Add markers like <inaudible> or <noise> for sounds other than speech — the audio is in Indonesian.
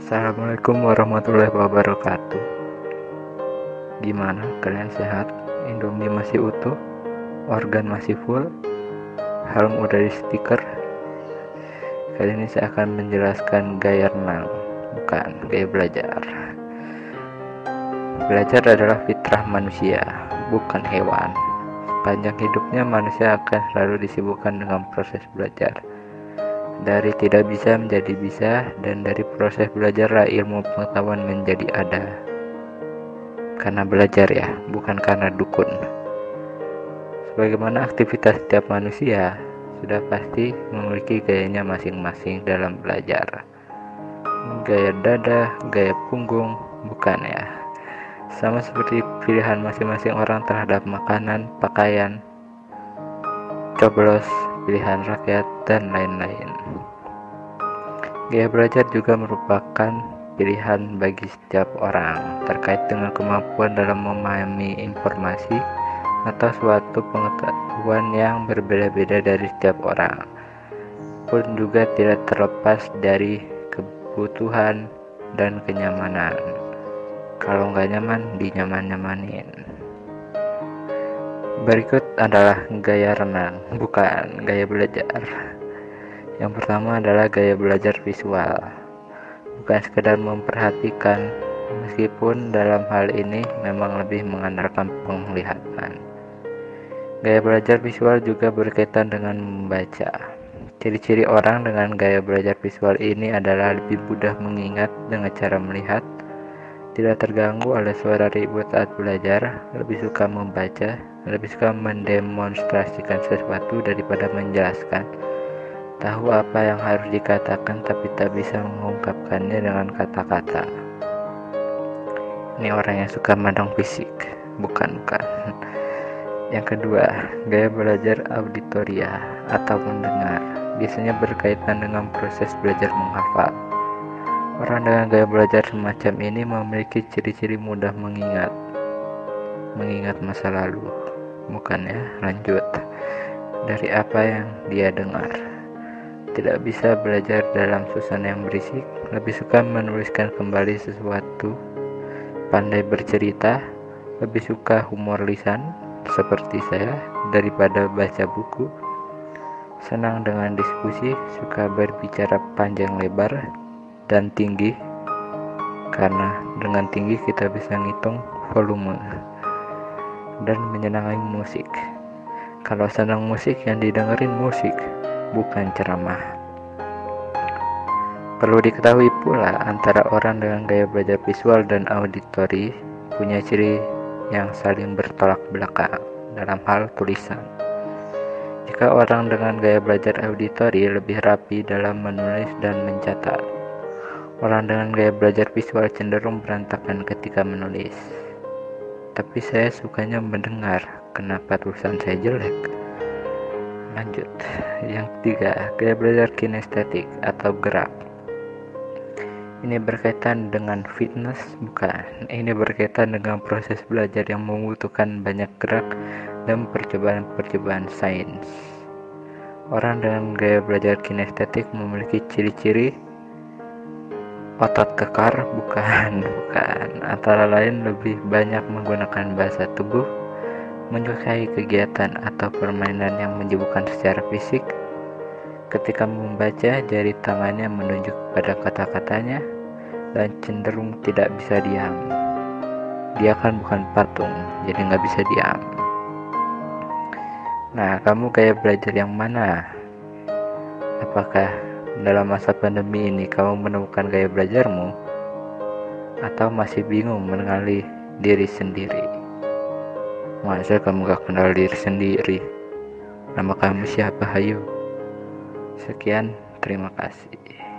Assalamualaikum warahmatullahi wabarakatuh Gimana kalian sehat? Indomie masih utuh? Organ masih full? Helm udah di stiker? Kali ini saya akan menjelaskan gaya renang Bukan, gaya belajar Belajar adalah fitrah manusia, bukan hewan Sepanjang hidupnya manusia akan selalu disibukkan dengan proses belajar dari tidak bisa menjadi bisa dan dari proses belajarlah ilmu pengetahuan menjadi ada. Karena belajar ya bukan karena dukun. Sebagaimana aktivitas setiap manusia sudah pasti memiliki gayanya masing-masing dalam belajar. Gaya dada gaya punggung bukan ya. Sama seperti pilihan masing-masing orang terhadap makanan pakaian coblos pilihan rakyat, dan lain-lain. Gaya belajar juga merupakan pilihan bagi setiap orang terkait dengan kemampuan dalam memahami informasi atau suatu pengetahuan yang berbeda-beda dari setiap orang pun juga tidak terlepas dari kebutuhan dan kenyamanan kalau nggak nyaman dinyaman-nyamanin Berikut adalah gaya renang, bukan gaya belajar. Yang pertama adalah gaya belajar visual. Bukan sekedar memperhatikan, meskipun dalam hal ini memang lebih mengandalkan penglihatan. Gaya belajar visual juga berkaitan dengan membaca. Ciri-ciri orang dengan gaya belajar visual ini adalah lebih mudah mengingat dengan cara melihat, tidak terganggu oleh suara ribut saat belajar, lebih suka membaca, lebih suka mendemonstrasikan sesuatu daripada menjelaskan. Tahu apa yang harus dikatakan tapi tak bisa mengungkapkannya dengan kata-kata. Ini orang yang suka mandang fisik, bukan bukan. <laughs> Yang kedua, gaya belajar auditoria atau mendengar biasanya berkaitan dengan proses belajar menghafal. Orang dengan gaya belajar semacam ini memiliki ciri-ciri mudah mengingat, mengingat masa lalu, bukan ya lanjut. Dari apa yang dia dengar? Tidak bisa belajar dalam suasana yang berisik. Lebih suka menuliskan kembali sesuatu. Pandai bercerita lebih suka humor lisan seperti saya daripada baca buku. Senang dengan diskusi suka berbicara panjang lebar dan tinggi. Karena dengan tinggi kita bisa ngitung volume dan menyenangi musik. Kalau senang musik yang didengerin musik, bukan ceramah. Perlu diketahui pula antara orang dengan gaya belajar visual dan auditori punya ciri yang saling bertolak belakang dalam hal tulisan. Jika orang dengan gaya belajar auditori lebih rapi dalam menulis dan mencatat, orang dengan gaya belajar visual cenderung berantakan ketika menulis tapi saya sukanya mendengar kenapa tulisan saya jelek. Lanjut. Yang ketiga gaya belajar kinestetik atau gerak. Ini berkaitan dengan fitness bukan? Ini berkaitan dengan proses belajar yang membutuhkan banyak gerak dan percobaan-percobaan sains. Orang dengan gaya belajar kinestetik memiliki ciri-ciri otot kekar? Bukan <laughs> bukan. Antara lain lebih banyak menggunakan bahasa tubuh menyukai kegiatan atau permainan yang menyibukkan secara fisik. Ketika membaca jari tangannya menunjuk pada kata-katanya dan cenderung tidak bisa diam. Dia kan bukan patung jadi nggak bisa diam. Nah kamu kayak belajar yang mana? Apakah dalam masa pandemi ini kamu menemukan gaya belajarmu atau masih bingung mengenali diri sendiri? Masa kamu gak kenal diri sendiri? Nama kamu siapa? Hayu. Sekian, terima kasih.